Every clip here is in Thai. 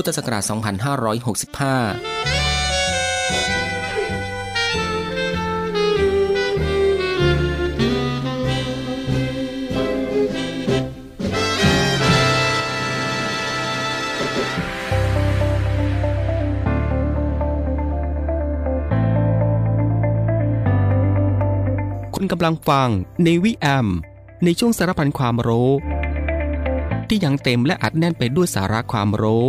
พุทธศักราช 2565คุณกำลังฟังในวิแอม ในช่วงสารพันความรู้ ที่ยังเต็มและอัดแน่นไปด้วยสาระความรู้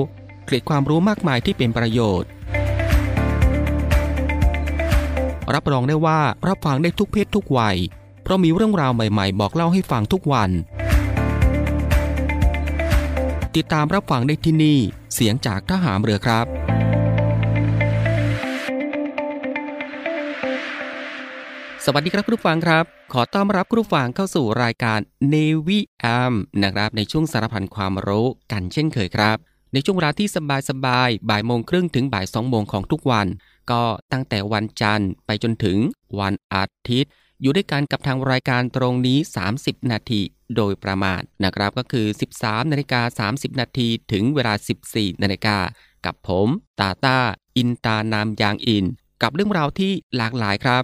เกร็ดความรู้มากมายที่เป็นประโยชน์ รับรองได้ว่ารับฟังได้ทุกเพศทุกวัย เพราะมีเรื่องราวใหม่ๆ บอกเล่าให้ฟังทุกวัน ติดตามรับฟังได้ที่นี่ เสียงจากทหารเรือครับสวัสดีครับผู้ฟังครับ ขอต้อนรับผู้ฟังเข้าสู่รายการ Navy AM นะครับ ในช่วงสารพันความรู้กันเช่นเคยครับ ในช่วงเวลาที่สบายๆบ่ายโมงครึ่งถึงบ่ายสองโมงของทุกวัน ก็ตั้งแต่วันจันทร์ไปจนถึงวันอาทิตย์ อยู่ด้วยกันกับทางรายการตรงนี้ 30 นาทีโดยประมาณนะครับก็คือ 13นาฬิกา30 นาทีถึงเวลา 14นาฬิกากับผม ตาตาอินตานามยางอิน กับเรื่องราวที่หลากหลายครับ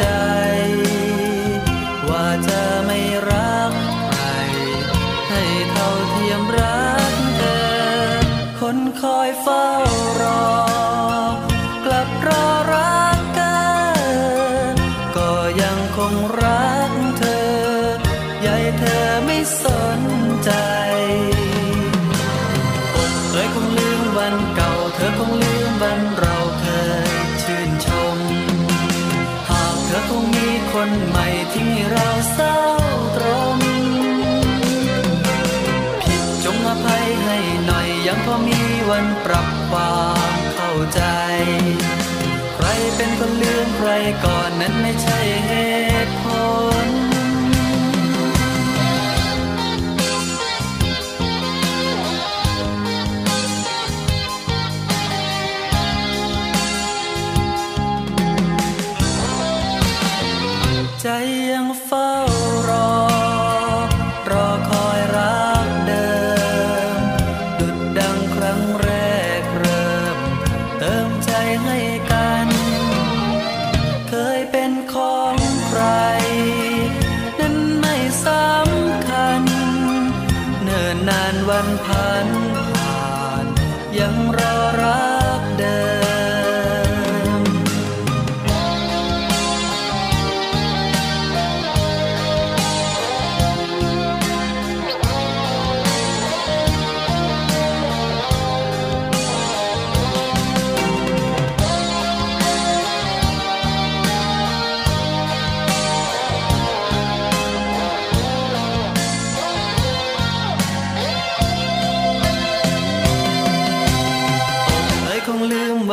ไก่อนนั้นไม่ใช่เหตุผลใจ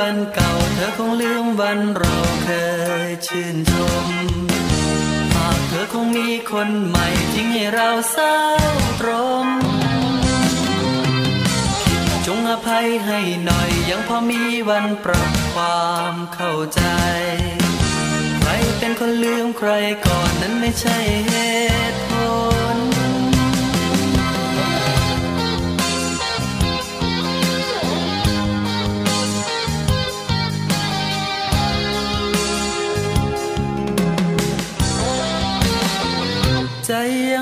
วันเก่า เธอคงลืมวันเราเคยชื่นชม หากเธอคงมีคนใหม่ทิ้งให้เราเศร้าตรม จงอภัยให้หน่อยยังพอมีวันปรับความเข้าใจ ใครเป็นคนลืมใครก่อนนั้นไม่ใช่เหตุผล ใจยั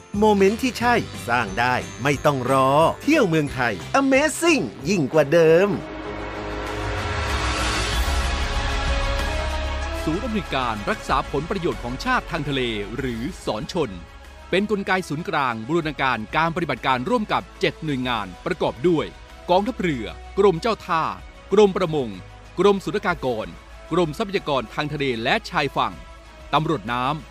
moment ที่ใช่สร้างได้ไม่ต้องรอ เที่ยวเมืองไทย Amazing ยิ่งกว่าเดิม ศูนย์อำนวยการรักษาผลประโยชน์ของชาติทางทะเล หรือสอนชน เป็นนกลไกศูนย์กลางบูรณาการการปฏิบัติการร่วมกับ 7 หน่วยงานประกอบด้วย กองทัพเรือ กรมเจ้าท่า กรมประมง กรมสุรากากร กรมทรัพยากรทางทะเลและชายฝั่งตำรวจน้ำ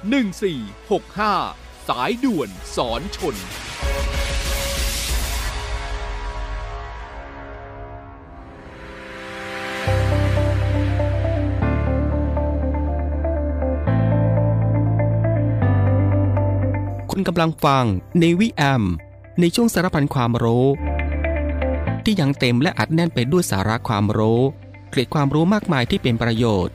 1465 สายด่วนสอนชน คุณกำลังฟังในวิแอม ในช่วงสารพันความรู้ ที่ยังเต็มและอัดแน่นไปด้วยสาระความรู้ เกร็ดความรู้มากมายที่เป็นประโยชน์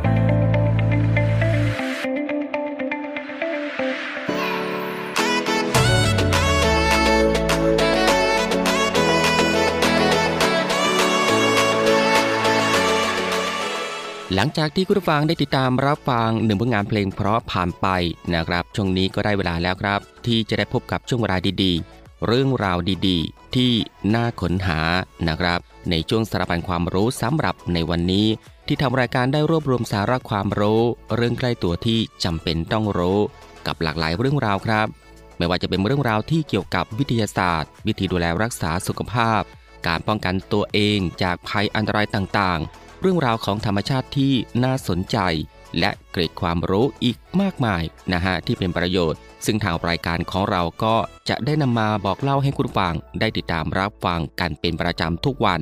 หลังจากที่คุณผู้ฟังได้ติดตามรับฟังหนึ่งผลงานเพลงเพราะผ่านไปนะครับช่วงนี้ก็ได้เวลาแล้วครับ ที่จะได้พบกับช่วงเวลาดีๆ เรื่องราวดีๆ ที่น่าค้นหานะครับ ในช่วงสารพันความรู้สำหรับในวันนี้ ที่ทำรายการได้รวบรวมสาระความรู้ เรื่องใกล้ตัวที่จำเป็นต้องรู้ กับหลากหลายเรื่องราวครับ ไม่ว่าจะเป็นเรื่องราวที่เกี่ยวกับวิทยาศาสตร์ วิธีดูแลรักษาสุขภาพ การป้องกันตัวเองจากภัยอันตรายต่างๆ เรื่องราวของธรรมชาติที่น่าสนใจ และเกร็ดความรู้อีกมากมายนะฮะที่เป็นประโยชน์ ซึ่งทางรายการของเราก็จะได้นำมาบอกเล่าให้คุณฟัง ได้ติดตามรับฟังกันเป็นประจำทุกวัน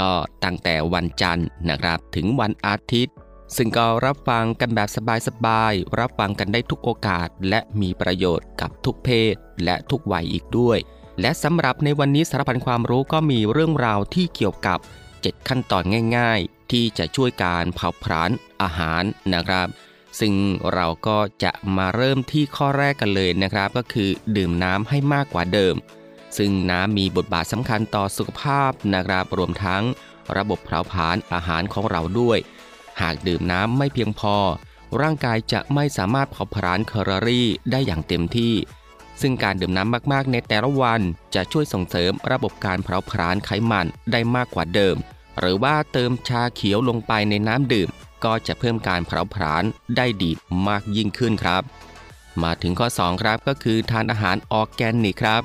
ก็ตั้งแต่วันจันทร์นะครับถึงวันอาทิตย์ ซึ่งก็รับฟังกันแบบสบายๆรับฟังกันได้ทุกโอกาส และมีประโยชน์กับทุกเพศ และทุกวัยอีกด้วย และสำหรับในวันนี้สารพันความรู้ก็มีเรื่องราวที่เกี่ยวกับ 7 ขั้นตอนง่ายๆ ที่จะช่วยการเผาผลาญอาหารนะครับ ซึ่งเราก็จะมาเริ่มที่ข้อแรกกันเลยนะครับ ก็คือดื่มน้ำให้มากกว่าเดิม ซึ่งน้ำมีบทบาทสำคัญต่อสุขภาพนะครับรวมทั้งระบบเผาผลาญอาหารของเราด้วย หากดื่มน้ำไม่เพียงพอ ร่างกายจะไม่สามารถเผาผลาญแคลอรี่ได้อย่างเต็มที่ ซึ่งการดื่มน้ำมากๆ ในแต่ละวันจะช่วยส่งเสริมระบบการเผาผลาญไขมันได้มากกว่าเดิม หรือว่าเติมชาเขียวลงไปในน้ำดื่ม ก็จะเพิ่มการเผาผลาญได้ดีมากยิ่งขึ้นครับ มาถึงข้อ 2 ครับก็คือทานอาหารออร์แกนิกครับ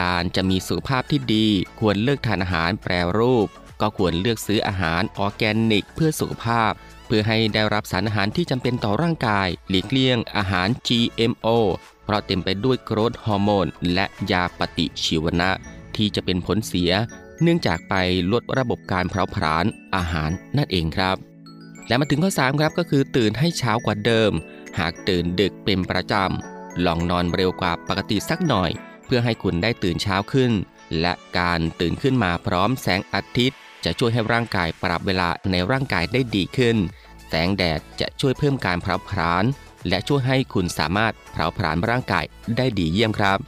การจะมีสุขภาพที่ดี ควรเลือกทานอาหารแปรรูป ก็ควรเลือกซื้ออาหารออร์แกนิก เพื่อสุขภาพ เพื่อให้ได้รับสารอาหารที่จำเป็นต่อร่างกาย หลีกเลี่ยงอาหาร GMO เพราะเต็มไปด้วยโกรทฮอร์โมนและยาปฏิชีวนะที่จะเป็นผลเสีย เนื่องจากไปลดระบบการเผาผลาญอาหารนั่นเองครับ และมาถึงข้อ 3 ครับก็คือตื่นให้เช้ากว่าเดิม หากตื่นดึกเป็นประจำลองนอนเร็วกว่าปกติสักหน่อย เพื่อให้คุณได้ตื่นเช้าขึ้น และการตื่นขึ้นมาพร้อมแสงอาทิตย์ จะช่วยให้ร่างกายปรับเวลาในร่างกายได้ดีขึ้น แสงแดดจะช่วยเพิ่มการเผาผลาญและช่วยให้คุณสามารถเผาผลาญร่างกายได้ดีเยี่ยมครับ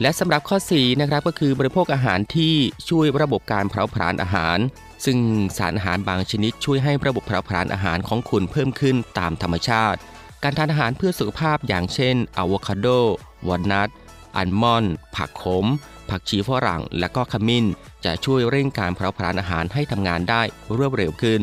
และสำหรับข้อ4นะครับก็คือบริโภคอาหารที่ช่วยระบบการเผาผลาญอาหาร ซึ่งสารอาหารบางชนิดช่วยให้ระบบเผาผลาญอาหารของคุณเพิ่มขึ้นตามธรรมชาติ การทานอาหารเพื่อสุขภาพอย่างเช่นอะโวคาโดวอลนัทอัลมอนด์ผักขม ผักชีฝรั่ง และก็ขมิ้น จะช่วยเร่งการเผาผลาญอาหารให้ทำงานได้รวดเร็วขึ้น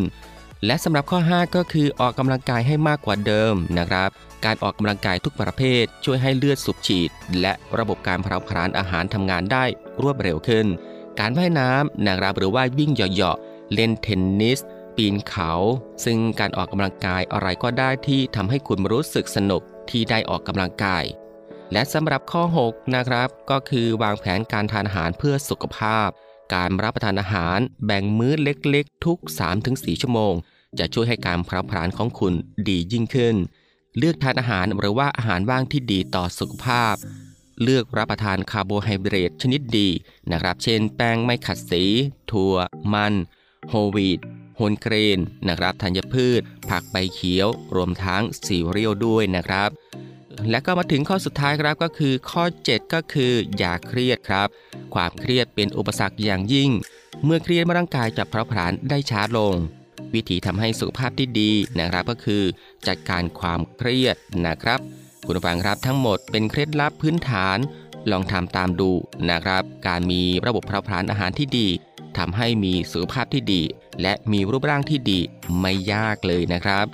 และสำหรับข้อ 5 ก็คือออกกำลังกายให้มากกว่าเดิมนะครับ การออกกำลังกายทุกประเภท ช่วยให้เลือดสูบฉีด และระบบการเผาผลาญอาหารทำงานได้รวดเร็วขึ้น การว่ายน้ำนะครับหรือว่าวิ่งเหยาะๆเล่นเทนนิส ปีนเขา ซึ่งการออกกำลังกายอะไรก็ได้ที่ทำให้คุณรู้สึกสนุกที่ได้ออกกำลังกาย และสำหรับข้อ 6 นะครับ ก็คือวางแผนการทานอาหารเพื่อสุขภาพ การรับประทานอาหารแบ่งมื้อเล็กๆ ทุก 3-4 ชั่วโมง จะช่วยให้การเผาผลาญของคุณดียิ่งขึ้น เลือกทานอาหารหรือว่าอาหารว่างที่ดีต่อสุขภาพ เลือกรับประทานคาร์โบไฮเดรตชนิดดีนะครับ เช่น แป้งไม่ขัดสี ถั่ว มัน whole wheat whole grainนะครับธัญพืช ผักใบเขียว รวมทั้งซีเรียลด้วยนะครับ และก็มาถึงข้อสุดท้ายครับก็คือข้อ 7 ก็คือ อย่าเครียดครับ ความเครียดเป็นอุปสรรคอย่างยิ่ง เมื่อเครียดร่างกายจะเผาผลาญได้ช้าลง วิธีทำให้สุขภาพที่ดีนะครับก็คือ จัดการความเครียดนะครับ คุณผู้ฟังครับทั้งหมดเป็นเคล็ดลับพื้นฐาน ลองทำตามดูนะครับ การมีระบบเผาผลาญอาหารที่ดีทำให้มีสุขภาพที่ดี และมีรูปร่างที่ดีไม่ยากเลยนะครับ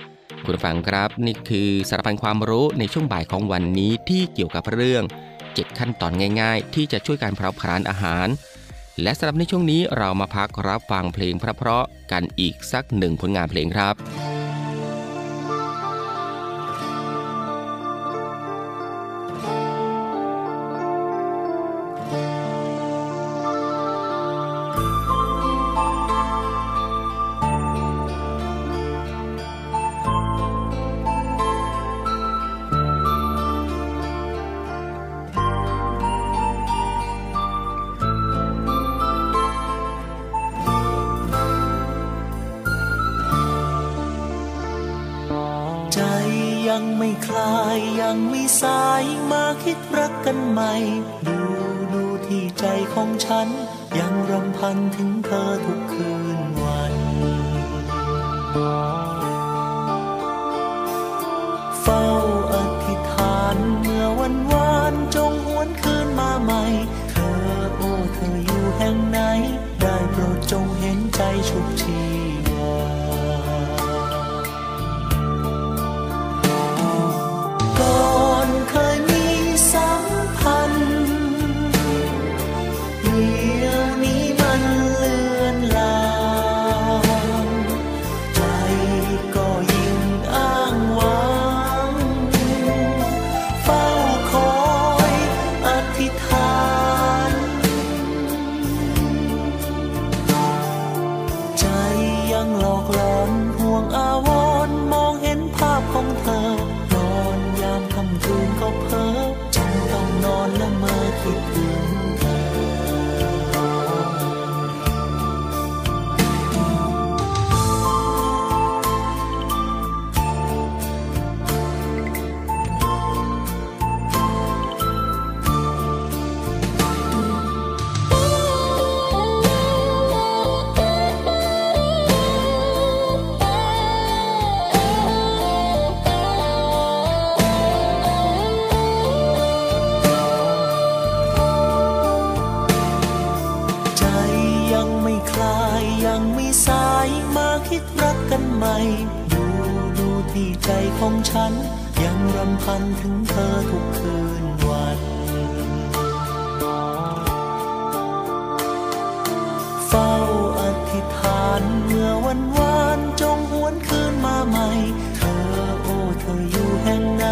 คุณฟังครับนี่คือสารพันความรู้ในช่วงบ่ายของวันนี้ที่เกี่ยวกับเรื่อง 7 ขั้นตอนง่าย ๆ ที่จะช่วยการเผาผลาญอาหาร และสำหรับในช่วงนี้เรามาพักรับฟังเพลงพระเพราะกันอีกสักหนึ่งผลงานเพลงครับ ยังไม่คลายยังไม่สายมาคิดรักกันใหม่ ดูดูที่ใจของฉัน ยังรำพันถึงเธอทุกคืนวัน เฝ้า หลอกหลอนห่วงอาวรมองเห็นภาพของเธอ นอนยามค่ำคืนก็เพ้อจนต้องนอนละเมอคิดถึง ของฉัน ยังรำพันถึงเธอทุกคืนวัน เฝ้าอธิษฐานเมื่อวันวานจงหวนคืนมาใหม่ เธอโอ้เธออยู่แห่งไหน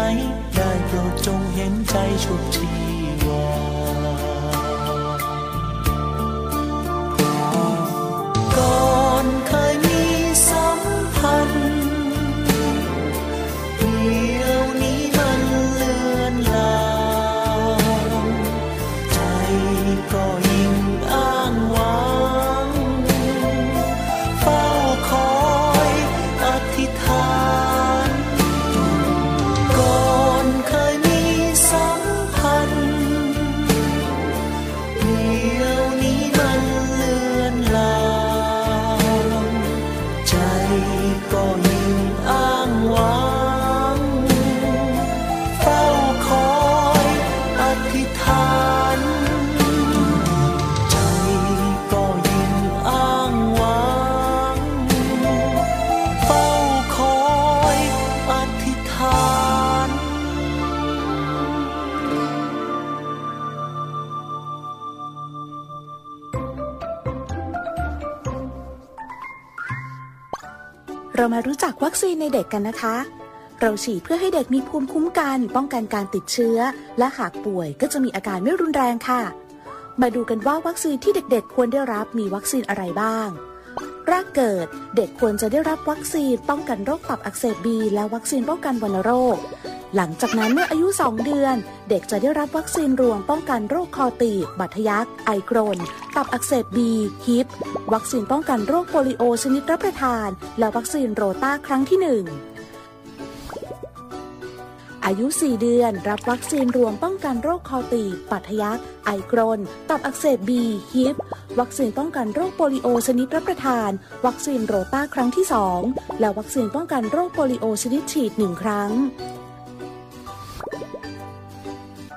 ได้โปรดจงเห็นใจชุบชี ซีนในเด็กกันนะคะ เราฉีดเพื่อให้เด็กมีภูมิคุ้มกัน ป้องกันการติดเชื้อ และหากป่วยก็จะมีอาการไม่รุนแรงค่ะ มาดูกันว่าวัคซีนที่เด็กๆ ควรได้รับมีวัคซีนอะไรบ้าง แรกเกิด เด็กควรจะได้รับวัคซีนป้องกันโรคตับอักเสบบีและวัคซีนป้องกันวัณโรค หลังจากนั้นเมื่ออายุ 2 เดือน เด็กจะได้รับวัคซีนรวมป้องกันโรคคอตีบ บัตทะยัก ไอกรน ตับอักเสบบีHib วัคซีนป้องกันโรคโปลิโอชนิดรับประทาน และวัคซีนโรต้าครั้งที่ 1อายุ 4 เดือน รับวัคซีนรวมป้องกันโรคคอตีบบาดทะยัก ไอกรน ตับอักเสบบี Hib วัคซีนป้องกันโรคโปลิโอชนิดรับประทาน วัคซีนโรต้าครั้งที่ 2 และวัคซีนป้องกันโรคโปลิโอชนิดฉีด 1 ครั้ง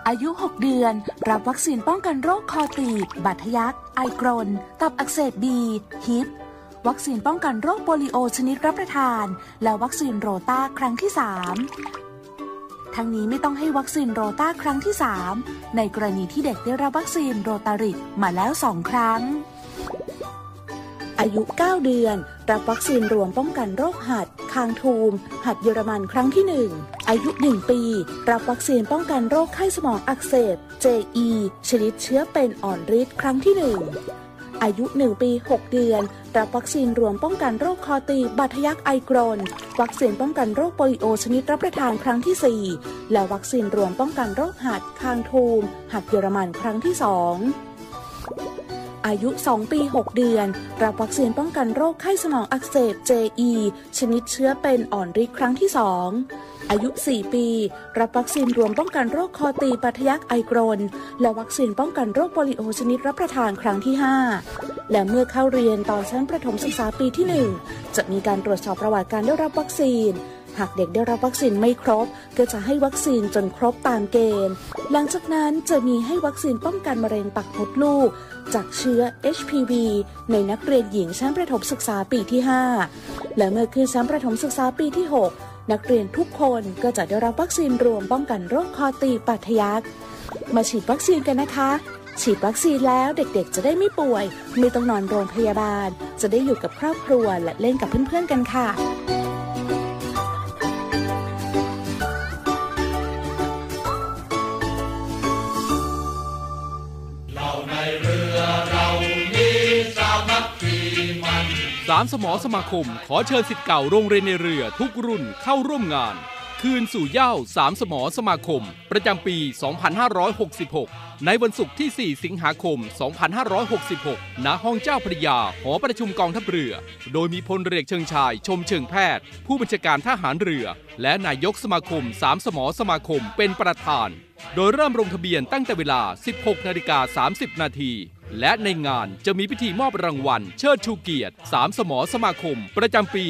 อายุ 6 เดือน รับวัคซีนป้องกันโรคคอตีบ บาดทะยัก ไอกรน ตับอักเสบบี Hib วัคซีนป้องกันโรคโปลิโอชนิดรับประทาน และวัคซีนโรต้าครั้งที่ 3 ทั้งนี้ไม่ต้องให้วัคซีนโรตาครั้งที่ 3 ในกรณีที่เด็กได้รับวัคซีนโรตาริกมาแล้ว 2 ครั้ง อายุ 9 เดือน รับวัคซีนรวมป้องกันโรคหัด คางทูม หัดเยอรมันครั้งที่ 1 อายุ 1 ปี รับวัคซีนป้องกันโรคไข้สมองอักเสบ JE ชนิดเชื้อเป็นอ่อนฤทธิ์ครั้งที่ 1 อายุ 1 ปี 6 เดือน รับวัคซีนรวมป้องกันโรคคอตีบาดทะยักไอกรน วัคซีนป้องกันโรคโปลิโอชนิดรับประทานครั้งที่ 4 และวัคซีนรวมป้องกันโรคหัดคางทูม หัดเยอรมันครั้งที่ 2อายุ 2 ปี 6 เดือน รับวัคซีนป้องกันโรคไข้สมองอักเสบ JE ชนิดเชื้อเป็นอ่อนฤทธิ์ครั้งที่ 2 อายุ 4 ปี รับวัคซีนรวมป้องกันโรคคอตีปัทยักไอกรน และวัคซีนป้องกันโรคโปลิโอชนิดรับประทานครั้งที่ 5 และเมื่อเข้าเรียนตอนชั้นประถมศึกษาปีที่ 1 จะมีการตรวจสอบประวัติการได้รับวัคซีน หากเด็กได้รับวัคซีนไม่ครบ ก็จะให้วัคซีนจนครบตามเกณฑ์ หลังจากนั้นจะมีให้วัคซีนป้องกันมะเร็งปากมดลูก จากเชื้อ HPV ในนักเรียนหญิงชั้นประถมศึกษาปีที่ 5 และเมื่อขึ้นชั้นประถมศึกษาปีที่ 6 นักเรียนทุกคนก็จะได้รับวัคซีนรวมป้องกันโรคคอตีปัทยัก มาฉีดวัคซีนกันนะคะ ฉีดวัคซีนแล้วเด็กๆ จะได้ไม่ป่วย ไม่ต้องนอนโรงพยาบาล จะได้อยู่กับครอบครัวและเล่นกับเพื่อนๆกันค่ะามสมอสมาคม ขอเชิญสิทธิ์เก่าโรงเรียนในเรือทุกรุ่นเข้าร่วมงาน คืนสู่เย้าสามสมอสมาคม ประจำปี 2566 ในวันศุกร์ที่ 4 สิงหาคม 2566 ณ ห้องเจ้าพระยา หอประชุมกองทัพเรือ โดยมีพลเรือเชิงชาย ชมเชิงแพทย์ ผู้บัญชาการทหารเรือ และนายกสมาคมสามสมอสมาคมเป็นประธาน โดยเริ่มลงทะเบียนตั้งแต่เวลา 16นาฬิกา30 นาที และในงานจะมีพิธีมอบรางวัล เชิดชูเกียรติสามสมอสมาคม ประจำปี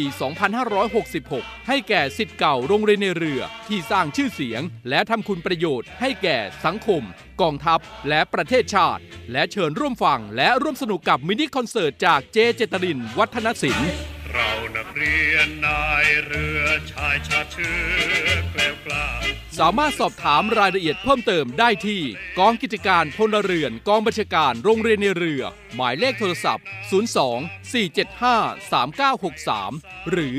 2566 ให้แก่สิทธิ์เก่าโรงเรียนในเรือ ที่สร้างชื่อเสียง และทำคุณประโยชน์ให้แก่สังคม กองทัพ และประเทศชาติ และเชิญร่วมฟัง และร่วมสนุกกับมินิคอนเสิร์ตจากเจเจตริน วัฒนศิลป์ นักเรียนนายเรือชายชาเชื้อแกล้วกล้าสามารถสอบถามรายละเอียดเพิ่มเติมได้ที่ กองกิจการพลเรือนกองบัญชาการโรงเรียนในเรือ หมายเลขโทรศัพท์ 02 475 3963 หรือ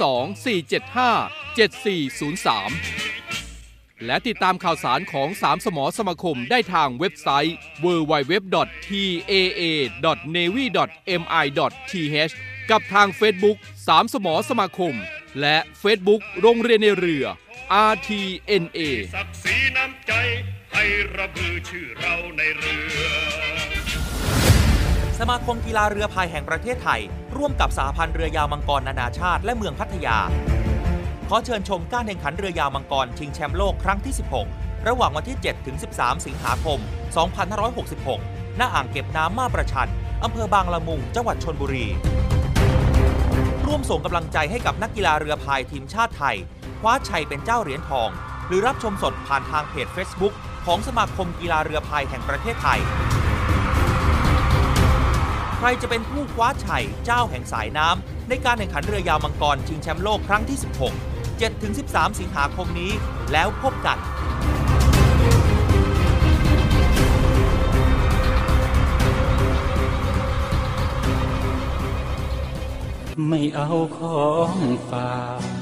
02 475 7403 และติดตามข่าวสารของสามสมอสมาคมได้ทางเว็บไซต์ www.taa.navy.mi.th กับทาง Facebook สามสมอสมาคม และ Facebook โรงเรียนในเรือ RTNA ศักดิ์ศรีน้ำใจให้ระบือชื่อเราในเรือ สมาคมกีฬาเรือพายแห่งประเทศไทย ร่วมกับสหพันธ์เรือยาวมังกรนานาชาติ และเมืองพัทยา อเชิญชมการแข่งขันเรือยาวมังกรชิงแชมป์โลกครั้งที่ 16 ระหว่างวันที่ 7 ถึง 13 สิงหาคม 2566ณอ่างเก็บน้ำมาประชัน อำเภอบางละมุง จังหวัดชนบุรี ร่วมส่งกำลังใจให้กับนักกีฬาเรือพายทีมชาติไทย คว้าชัยเป็นเจ้าเหรียญทอง หรือรับชมสดผ่านทางเพจ Facebook ของสมาคมกีฬาเรือพายแห่งประเทศไทย ใครจะเป็นผู้คว้าชัยเจ้าแห่งสายน้ำในการแข่งขันเรือยาวมังกรชิงแชมป์โลกครั้งที่ 16 7-13 สิงหาคมนี้ แล้วพบกันไม่เอาของฝาก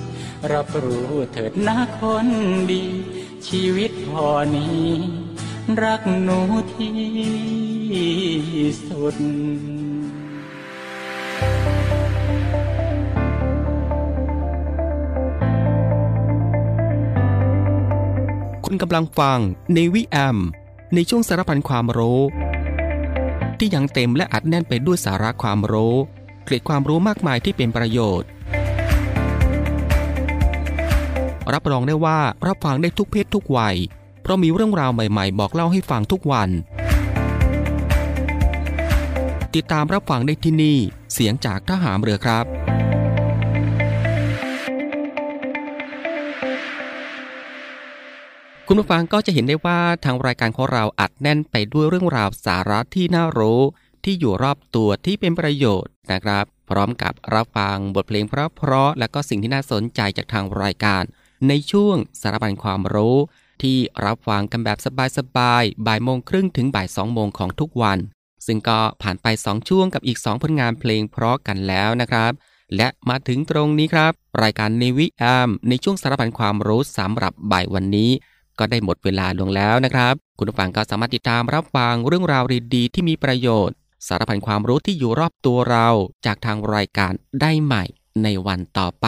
รับรู้เถิดนะคนดี ชีวิตพอนี้ รักหนูที่สุดคุณกำลังฟังในวิแอม ในช่วงสารพันความรู้ ที่ยังเต็มและอัดแน่นไปด้วยสาระความรู้ เกร็ดความรู้มากมายที่เป็นประโยชน์ รับรองได้ว่ารับฟังได้ทุกเพศทุกวัย เพราะมีเรื่องราวใหม่ๆ บอกเล่าให้ฟังทุกวัน ติดตามรับฟังได้ที่นี่ เสียงจากทหามเรือครับคุณผู้ฟังก็จะเห็นได้ว่าทางรายการของเราอัดแน่นไปด้วยเรื่องราวสาระที่น่ารู้ ที่อยู่รอบตัวที่เป็นประโยชน์นะครับ พร้อมกับรับฟังบทเพลงเพราะๆและก็สิ่งที่น่าสนใจจากทางรายการ ในช่วงสารบัญความรู้ ที่รับฟังกันแบบสบายๆบ่ายโมงครึ่งถึงบ่ายสองโมงของทุกวัน ซึ่งก็ผ่านไป 2 ช่วงกับอีก 2 ผลงานเพลงเพราะกันแล้วนะครับ และมาถึงตรงนี้ครับ รายการในวิแอมในช่วงสารพันความรู้สำหรับบ่ายวันนี้ ก็ได้หมดเวลาลงแล้วนะครับ คุณผู้ฟังก็สามารถติดตามรับฟังเรื่องราวดีๆที่มีประโยชน์ สารพันความรู้ที่อยู่รอบตัวเราจากทางรายการได้ใหม่ในวันต่อไป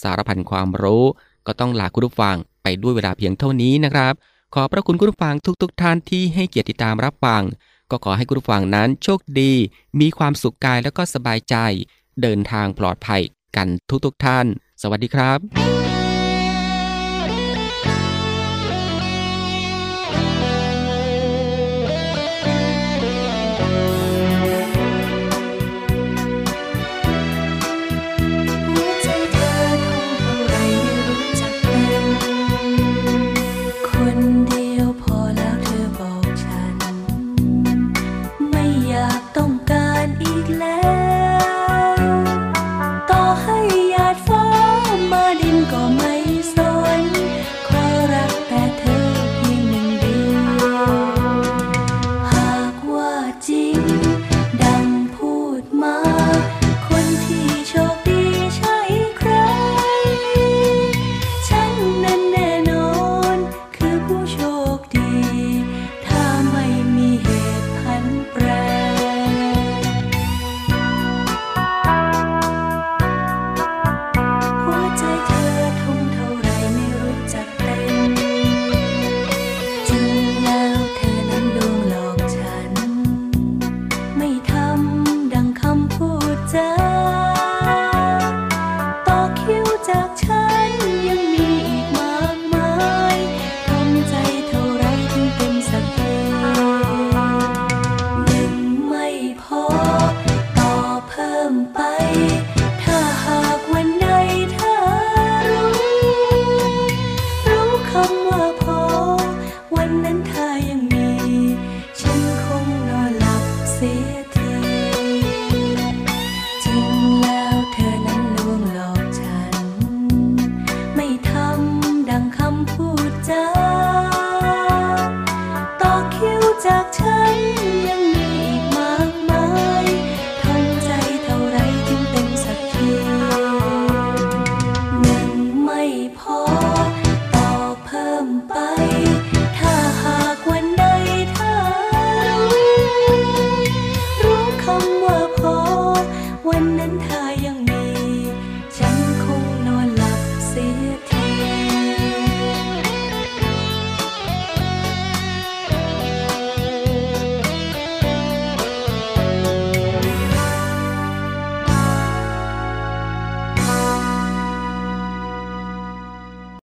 สารพันความรู้ ก็ต้องลาคุณผู้ฟังไปด้วยเวลาเพียงเท่านี้นะครับ ขอพระคุณคุณผู้ฟังทุกๆทท่านที่ให้เกียรติติดตามรับฟัง ก็ขอให้คุณผู้ฟังนั้นโชคดี มีความสุขกายแล้วก็สบายใจ เดินทางปลอดภัยกันทุกๆทท่าน สวัสดีครับ